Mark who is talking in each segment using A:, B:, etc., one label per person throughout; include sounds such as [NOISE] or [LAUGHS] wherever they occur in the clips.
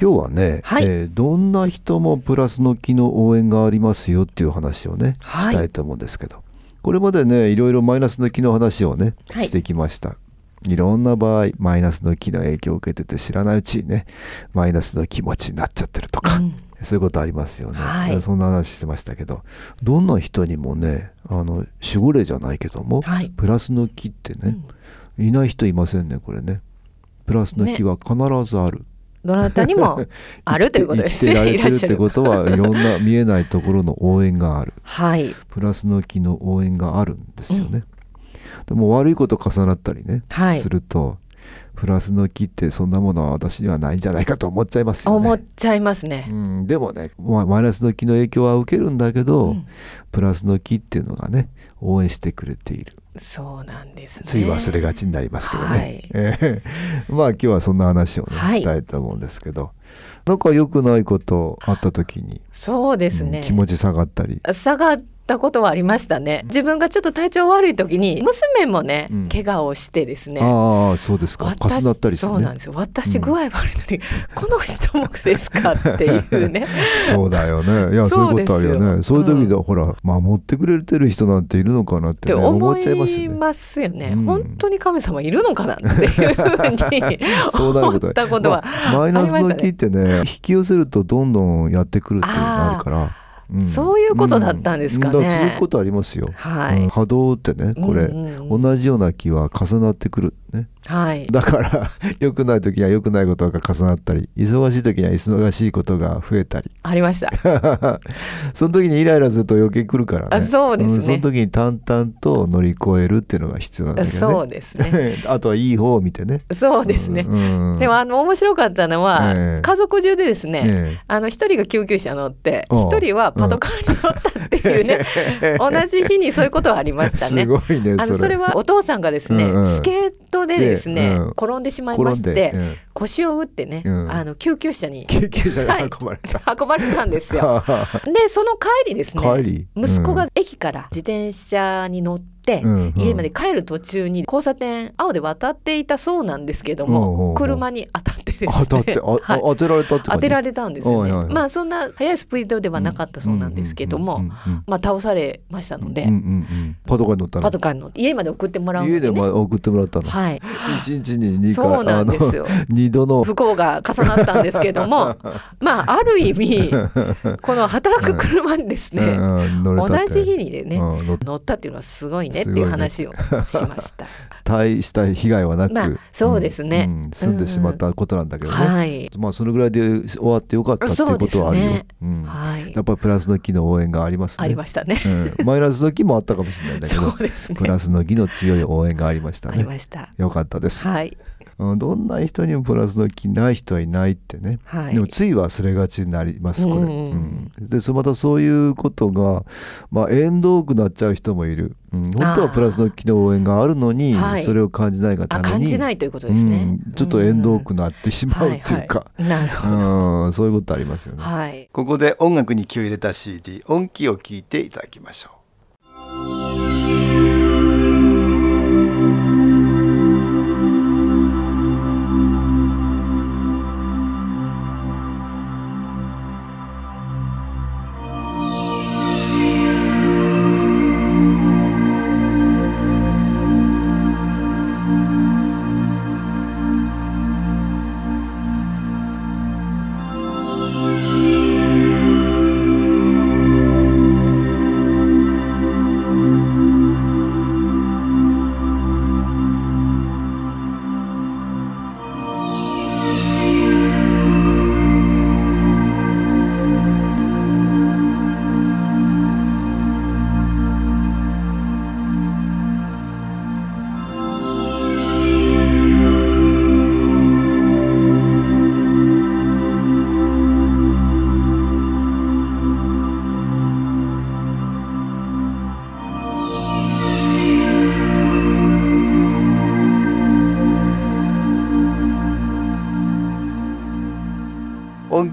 A: 今日はね、
B: はい。
A: えーどんな人もプラスの気の応援がありますよっていう話をね、
B: はい。
A: したいと思うんですけど。これまでねいろいろマイナスの気の話をね、
B: はい。
A: してきました。いろんな場合マイナスの気の影響を受けてて知らないうちにねマイナスの気持ちになっちゃってるとか、
B: うん。
A: そういうことありますよね、
B: はい。
A: そんな話してましたけどどんな人にもねあの守護霊じゃないけども、
B: はい。
A: プラスの気ってね、いない人いませんねこれね。プラスの気は必ずある、
B: どなたにも [LAUGHS] あるということです。
A: 生きてら
B: ね
A: れてるってことはいろんな見えないところの応援がある
B: はい
A: プラスの気の応援があるんですよね、でも悪いこと重なったりね、
B: はい
A: するとプラスの気ってそんなものは私にはないんじゃないかと思っちゃいますよ
B: 思っ
A: ね。
B: ちゃいますね。
A: うん、でもね、まあ、マイナスの気の影響は受けるんだけど、
B: うん
A: プラスの気っていうのがね応援してくれている。
B: そうなんですね。
A: つい忘れがちになりますけどね、
B: はい。
A: ええまあ今日はそんな話をね、
B: はい
A: したいと思うんですけどなんか良くないことあった時に、
B: そうですね、
A: うん気持ち下がったり。
B: 下がったことはありましたね。自分がちょっと体調悪い時に娘もね、
A: うん。
B: 怪我をしてですね。
A: ああそうですか。
B: 私
A: 重なったりね。
B: そうなんですよ。私具合悪いのに、この人もですかっていうね。[LAUGHS]
A: そうだよね。いやそういうことあるよね。そういう時で、
B: う
A: ほら守ってくれてる人なんているのかなっ
B: ってて
A: ね思
B: 思
A: っちゃいます
B: い
A: よね。
B: ますよね、
A: うん。
B: 本当に神様いるのかなっていうふうに [LAUGHS] 思ったことは
A: まあマイナスの気ってね引き寄せるとどんどんやってくるっていうのがあるから、ん。
B: そういうことだったんですかね。
A: うだら続くことありますよ、
B: はい。
A: うん。波動ってねこれ、
B: うんうんうん。
A: 同じような気は重なってくるね。
B: はい。
A: だから [LAUGHS] 良くない時には良くないことが重なったり忙しい時には忙しいことが増えたり。
B: ありました。[LAUGHS]
A: その時にイライラすると余計来るからね。
B: あそうですね。
A: んその時に淡々と乗り越えるっていうのが必要なんだけどね。
B: そうですね。[LAUGHS]
A: あとはいい方を見てね。
B: そうですね、
A: うん
B: でもあの面白かったのは、
A: ええ。
B: 家族中でですね、
A: ええ。
B: あの一人が救急車乗って一人はパトカーに乗ったっていうね、同じ日にそういうことはありましたね。
A: す。ごいね
B: あのそれはお父さんがですね、
A: うんうん。
B: スケートでですね、
A: でうん。
B: 転んでしまいまして、
A: うん。
B: 腰を打ってね、
A: うん。
B: あの救急車に
A: 救急車
B: はい。
A: に運ばれた、
B: 運ばれたんですよ。[LAUGHS] でその帰りですね息子が駅から自転車に乗って、
A: うんうん。
B: 家まで帰る途中に交差点青で渡っていたそうなんですけど
A: うんうんう
B: も
A: ん。
B: 車に当たってですね。
A: 当たってあ、[LAUGHS]
B: はい。
A: あ当てられたって
B: 当てられたんですよね、
A: はいはいはい。
B: まあそんな速いスピードではなかったそうなんですけども、まあ倒されましたので、
A: うんうんうん。パトカーに乗ったの？
B: パトカーに乗って家まで送ってもらうの
A: 家で送ってもらったの、
B: はい。
A: 一日に二回
B: そうなんですよ。
A: あの [LAUGHS] 二度の。
B: 不幸が重なったんですけども [LAUGHS] まあある意味この働く車にですね、
A: うんうん
B: 同じ日にでね、
A: 乗っ
B: たっていうのはすごいねって
A: い
B: う話をしました。[LAUGHS]
A: 大した被害はなく、
B: まあそうですね。
A: んん済んでしまったことなんだけどね、
B: はい、
A: まあそのぐらいで終わってよかったっていうことはあるよ、
B: ね。
A: うん。
B: はい。
A: やっぱりプラスの気の応援がありますね。
B: ありましたね。
A: うん、マイナスの気もあったかもしれないんだけど。[LAUGHS]
B: ね。
A: プラスの気の強い応援がありました
B: あり
A: ね
B: ました。
A: よかったです、
B: はい。
A: うん、どんな人にもプラスの気ない人はいないってね、
B: はい。
A: でもつい忘れがちになりますこれ、
B: うん
A: うんでそまたそういうことが、まあ、縁遠くなっちゃう人もいる、うん、本当はプラスの気の応援があるのに、
B: はい。
A: それを感じないがた
B: あ
A: めに
B: 感じないということですね。
A: うん。ちょっと縁遠くなってしまうっていう。か、
B: はいはい。[LAUGHS] なるほど。
A: うん、そういうことありますよね、
B: はい。
A: ここで音楽に気を入れた CD 音気を聞いていただきましょう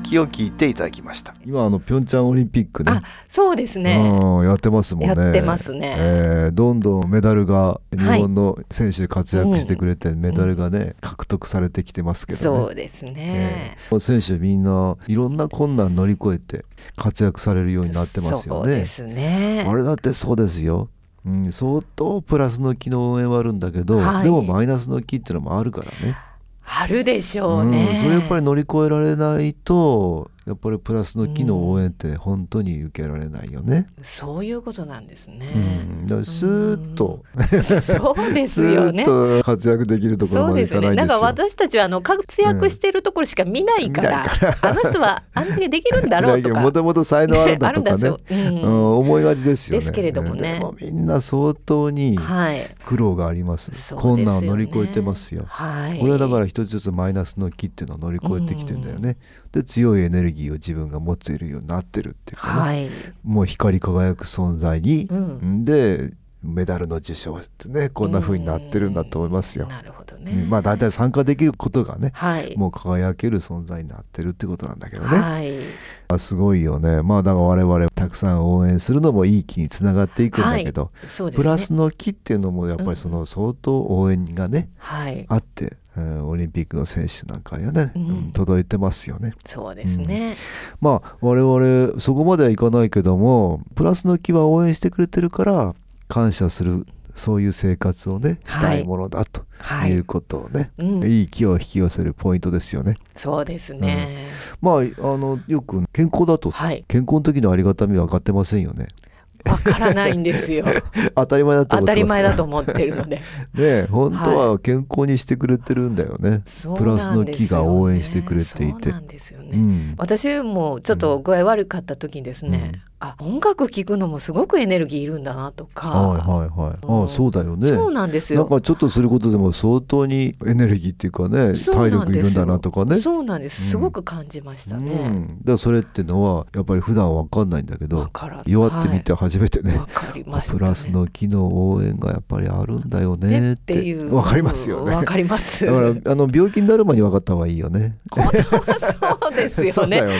C: きを聞いていただきました。
A: 今あのピョンチャンオリンピックね。
B: あそうですね。
A: うん、やってますもんね。
B: やってますね。
A: えーどんどんメダルが日本の選手で活躍してくれて、メダルがね獲得されてきてますけどね。
B: そうですね、
A: えー選手みんないろんな困難乗り越えて活躍されるようになってますよね。
B: そうですね。
A: あれだってそうですよ、うん、相当プラスの機能応援はあるんだけど、
B: はい。
A: でもマイナスの機っていうのもあるからね
B: あるでしょうね、
A: ん、それやっぱり乗り越えられないとやっぱりプラスの機能応援って本当に受けられないよね。
B: そういうことなんですね、
A: うん、だからスーッと、
B: そうです
A: ス
B: よね [LAUGHS]
A: 活躍できるところ
B: そうで
A: までいか
B: すよ。ね。なん。か私たちはあの活躍しているところしか見ないから,、あの人はあんだけできるんだろうとか。
A: もともと才能あるんだとかね。[LAUGHS]
B: ううん。
A: うん、思いがちですよね。
B: ですけれどもね。
A: みんな相当に
B: はい。
A: 苦労があります。
B: そうですよね。
A: 困難を乗り越えてますよ。
B: はい。
A: これはだから一つずつマイナスの木っていうのを乗り越えてきてんだよね。で強いエネルギーを自分が持っているようになってるっていうかね、
B: はい。
A: もう光り輝く存在に、
B: うん。
A: でメダルの受賞ってねこんな風になってるんだと思いますよ。
B: なるほど
A: うん
B: ね、
A: まあ大体参加できることがね、
B: はい。
A: もう輝ける存在になってるってことなんだけどね。
B: はい。
A: あすごいよね。まあだから我々たくさん応援するのもいい気につながっていくんだけど、
B: そうですね。
A: プラスの木っていうのもやっぱりその相当応援がね、
B: はい。
A: あって、うんオリンピックの選手なんかにはね、
B: うん。
A: うん届いてますよね。
B: そうですね、
A: まあ我々そこまではいかないけどもプラスの木は応援してくれてるから感謝するそういう生活をねしたいものだと
B: はい。
A: いうことをね、
B: うん。
A: いい木を引き寄せるポイントですよね。
B: そうですね、
A: まああのよく健康だと
B: はい。
A: 健康の時のありがたみは分かってませんよね。
B: わからないんですよ。[LAUGHS]
A: 当たり前だと
B: 当たり
A: 思ってますから
B: 前だと思ってるので。
A: ね本当は健康にしてくれてるんだよね。
B: そう
A: プラスの木が応援してくれていて。
B: そうなんですよね、
A: うん。
B: 私もちょっと具合悪かった時にですね、
A: うん
B: あ音楽聴くのもすごくエネルギーいるんだなとか、
A: はいはいはい。あそうだよね。
B: そうなんですよ。
A: なんかちょっとすることでも相当にエネルギーっていうかね体力いるんだなとかね。
B: そうなんです。
A: うん。
B: すごく感じました
A: うん、
B: ね、
A: だからそれってのはやっぱり普段わかんないんだけ
B: わ
A: ど弱ってみて初めてね、
B: わかりました、ね、
A: プラスの機能応援がやっぱりあるんだよねっ
B: ってていう。
A: わかりますよね。
B: わかります。
A: だからあの病気になる前に分かった方がいいよね。
B: 本当はそうですよ [LAUGHS]
A: そうだ
B: ね
A: よね。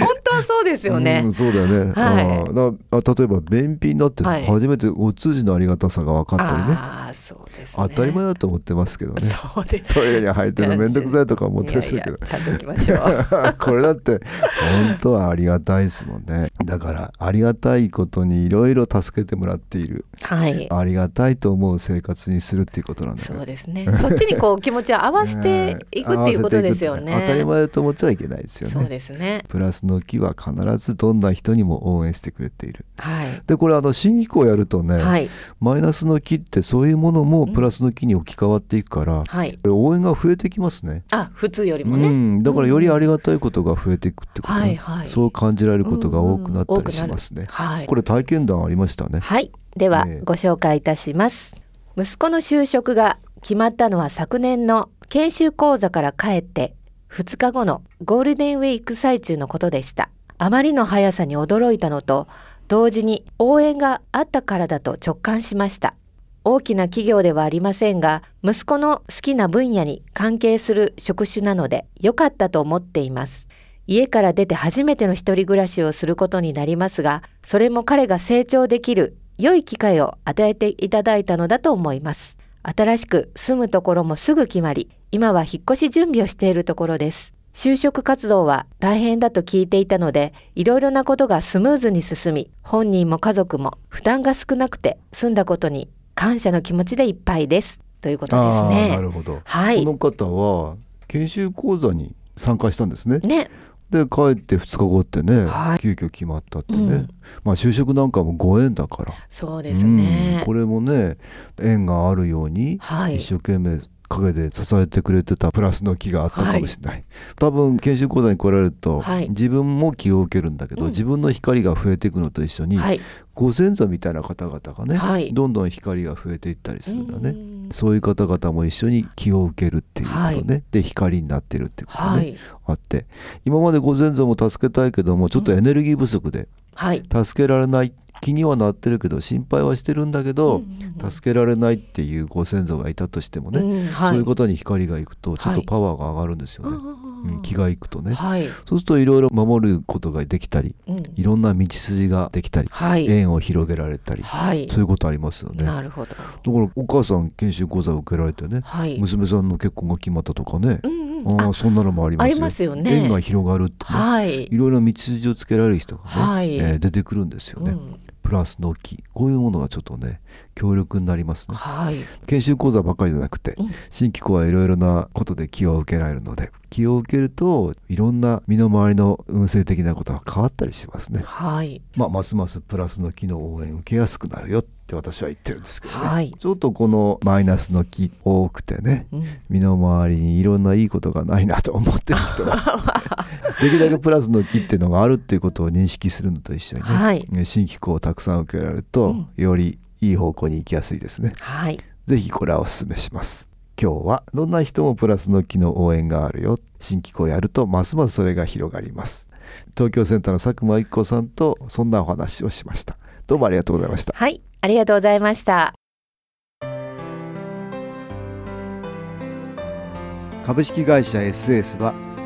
B: 本当はそうですよね、
A: うん、そうだよね。
B: はい
A: あーだあ例えば便秘になって
B: はい
A: 初めてお通じのありがたさが分かったりね。
B: そうですね。
A: 当たり前だと思ってますけどね。
B: そうです。
A: トイレに入ってるのめんどくさいとか思ったりするけど。
B: ちゃんと行きましょう。[LAUGHS]
A: これだって本当はありがたいですもんね。だからありがたいことにいろいろ助けてもらっている。
B: はい。
A: ありがたいと思う生活にするっていうことなんだよ
B: そうですね。そっちにこう気持ちを合わせて [LAUGHS] いくっていうことですよね。
A: 当たり前だと思っちゃいけないですよ
B: そう
A: ね
B: ですね。
A: プラスの木は必ずどんな人にも応援してくれている。
B: はい。
A: でこれあの新機構やるとね、
B: はい。
A: マイナスの木ってそういうものもプラスの木に置き換わっていくから、
B: はい。
A: 応援が増えてきますね。
B: あ普通よりもね、
A: うん、だからよりありがたいことが増えていくってことね、
B: はいはい。
A: そう感じられることが多くなったりしますね。
B: はい。
A: これ体験談ありましたね。
B: はい。では
A: ええ。
B: ご紹介いたします。息子の就職が決まったのは昨年の研修講座から帰って2日後のゴールデンウィーク最中のことでした。あまりの速さに驚いたのと同時に応援があったからだと直感しました大きな企業ではありませんが息子の好きな分野に関係する職種なので良かったと思っています。家から出て初めての一人暮らしをすることになりますがそれも彼が成長できる良い機会を与えていただいたのだと思います。新しく住むところもすぐ決まり今は引っ越し準備をしているところです。就職活動は大変だと聞いていたのでいろいろなことがスムーズに進み本人も家族も負担が少なくて済んだことに感謝の気持ちでいっぱいです。ということです
A: あーな
B: ね
A: るほど。
B: はい。
A: この方は研修講座に参加したんですね。
B: ね。
A: で帰って2日後ってね、
B: はい。
A: 急遽決まったってね、
B: うん。
A: まあ就職なんかもご縁だから。
B: そうですね。
A: うん。これもね縁があるように、
B: はい。
A: 一生懸命陰で支えてくれてたプラスの木があったかもしれない、多分研修講座に来られると、
B: はい。
A: 自分も気を受けるんだけど、
B: うん。
A: 自分の光が増えていくのと一緒に、
B: はい。
A: ご先祖みたいな方々がね、
B: はい。
A: どんどん光が増えていったりするんだね、
B: うん。
A: そういう方々も一緒に気を受けるっていうことね、
B: はい。
A: で光になってるっていうことね、
B: はい。
A: あって。今までご先祖も助けたいけどもちょっとエネルギー不足で
B: はい。
A: 助けられない気にはなってるけど心配はしてるんだけど、
B: うんうんうん。
A: 助けられないっていうご先祖がいたとしてもね、
B: うんはい。
A: そういうことに光がいくとちょっと
B: はい
A: パワーが上がるんですよね。
B: うんうんうん
A: うん気がいくとね。
B: はい、
A: そうするといろいろ守ることができたり
B: うん、
A: いろんな道筋ができたり
B: はい、
A: 縁を広げられたり
B: はい、
A: そういうことありますよね。だか
B: なるほど、
A: らお母さん研修講座を受けられてね
B: はい、
A: 娘さんの結婚が決まったとかね。
B: うんうん、あ
A: ああそんなのも
B: ありますよね。
A: 縁が広がるってね。
B: はい、
A: いろいろ道筋をつけられる人がね、
B: はい。
A: えー出てくるんですよね、
B: うん
A: プラスの木。こういうものがちょっとね強力になりますね。
B: はい、
A: 研修講座ばっかりじゃなくて、
B: うん。
A: 新機構はいろいろなことで気を受けられるので気を受けるといろんな身の回りの運勢的なことが変わったりしますね、
B: はい、
A: まあ、ますますプラスの木の応援を受けやすくなるよって私は言ってるんですけどね、
B: はい。
A: ちょっとこのマイナスの木多くてね
B: うん、
A: 身の回りにいろんないいことがないなと思ってる人は [LAUGHS] できるだけプラスの木っていうのがあるっていうことを認識するのと一緒にね、
B: はい。
A: ね新機構をたくさん受けられると、
B: うん。
A: よりいい方向に行きやすいですね。
B: はい、
A: ぜひこれはお勧めします。今日はどんな人もプラスの木の応援があるよ。新機構をやるとますますそれが広がります。東京センターの佐久間一子さんとそんなお話をしました。どうもありがとうございました。
B: はい、ありがとうございました。
C: 株式会社 SS は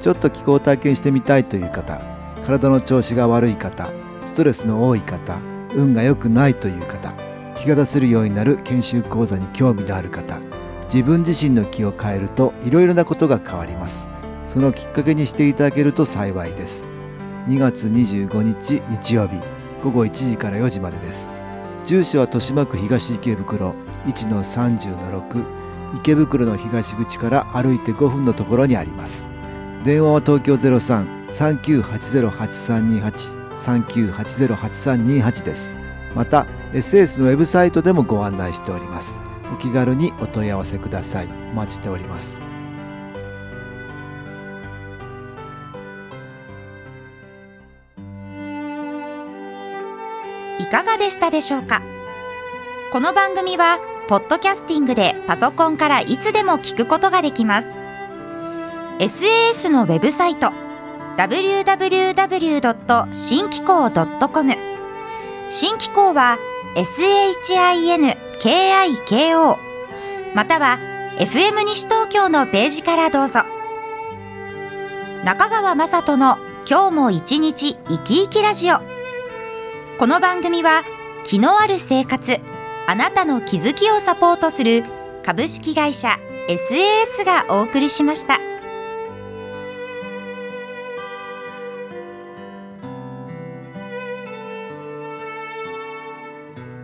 C: ちょっと気候を体験してみたいという方体の調子が悪い方ストレスの多い方運が良くないという方気が出せるようになる研修講座に興味のある方自分自身の気を変えるといろいろなことが変わります。そのきっかけにしていただけると幸いです。2月25日日曜日午後1時から4時までです。住所は豊島区東池袋1-30-6池袋の東口から歩いて5分のところにあります。電話は東京03-3980-8328 3980-8328です。また SS のウェブサイトでもご案内しております。お気軽にお問い合わせください。お待ちしております。
D: いかがでしたでしょうか？この番組はポッドキャスティングでパソコンからいつでも聞くことができます。SAS のウェブサイト www. 新機構 .com 新機構は SHINKIKO または FM 西東京のページからどうぞ中川雅人の今日も一日生き生きラジオこの番組は気のある生活あなたの気づきをサポートする株式会社 SAS がお送りしました。